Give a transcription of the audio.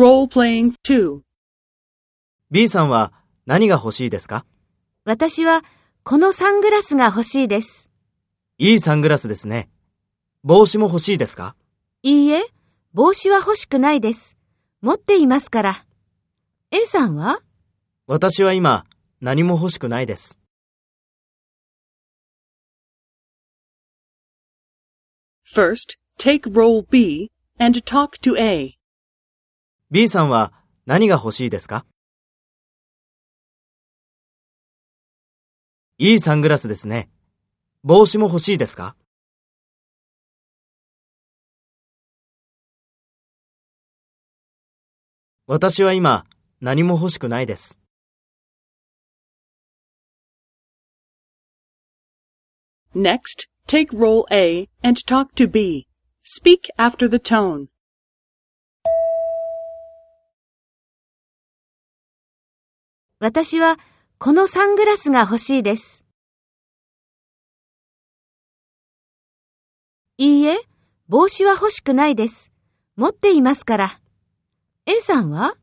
Role-playing 2. B さんは何が欲しいですか？私はこのサングラスが欲しいです。いいサングラスですね。帽子も欲しいですか？いいえ、帽子は欲しくないです。持っていますから。A さんは？私は今何も欲しくないです。First, take role B and talk to A. B さんは何が欲しいですか？いいサングラスですね。帽子も欲しいですか？私は今何も欲しくないです。Next, take role A and talk to B. Speak after the tone. 私はこのサングラスが欲しいです。いいえ、帽子は欲しくないです。持っていますから。A さんは？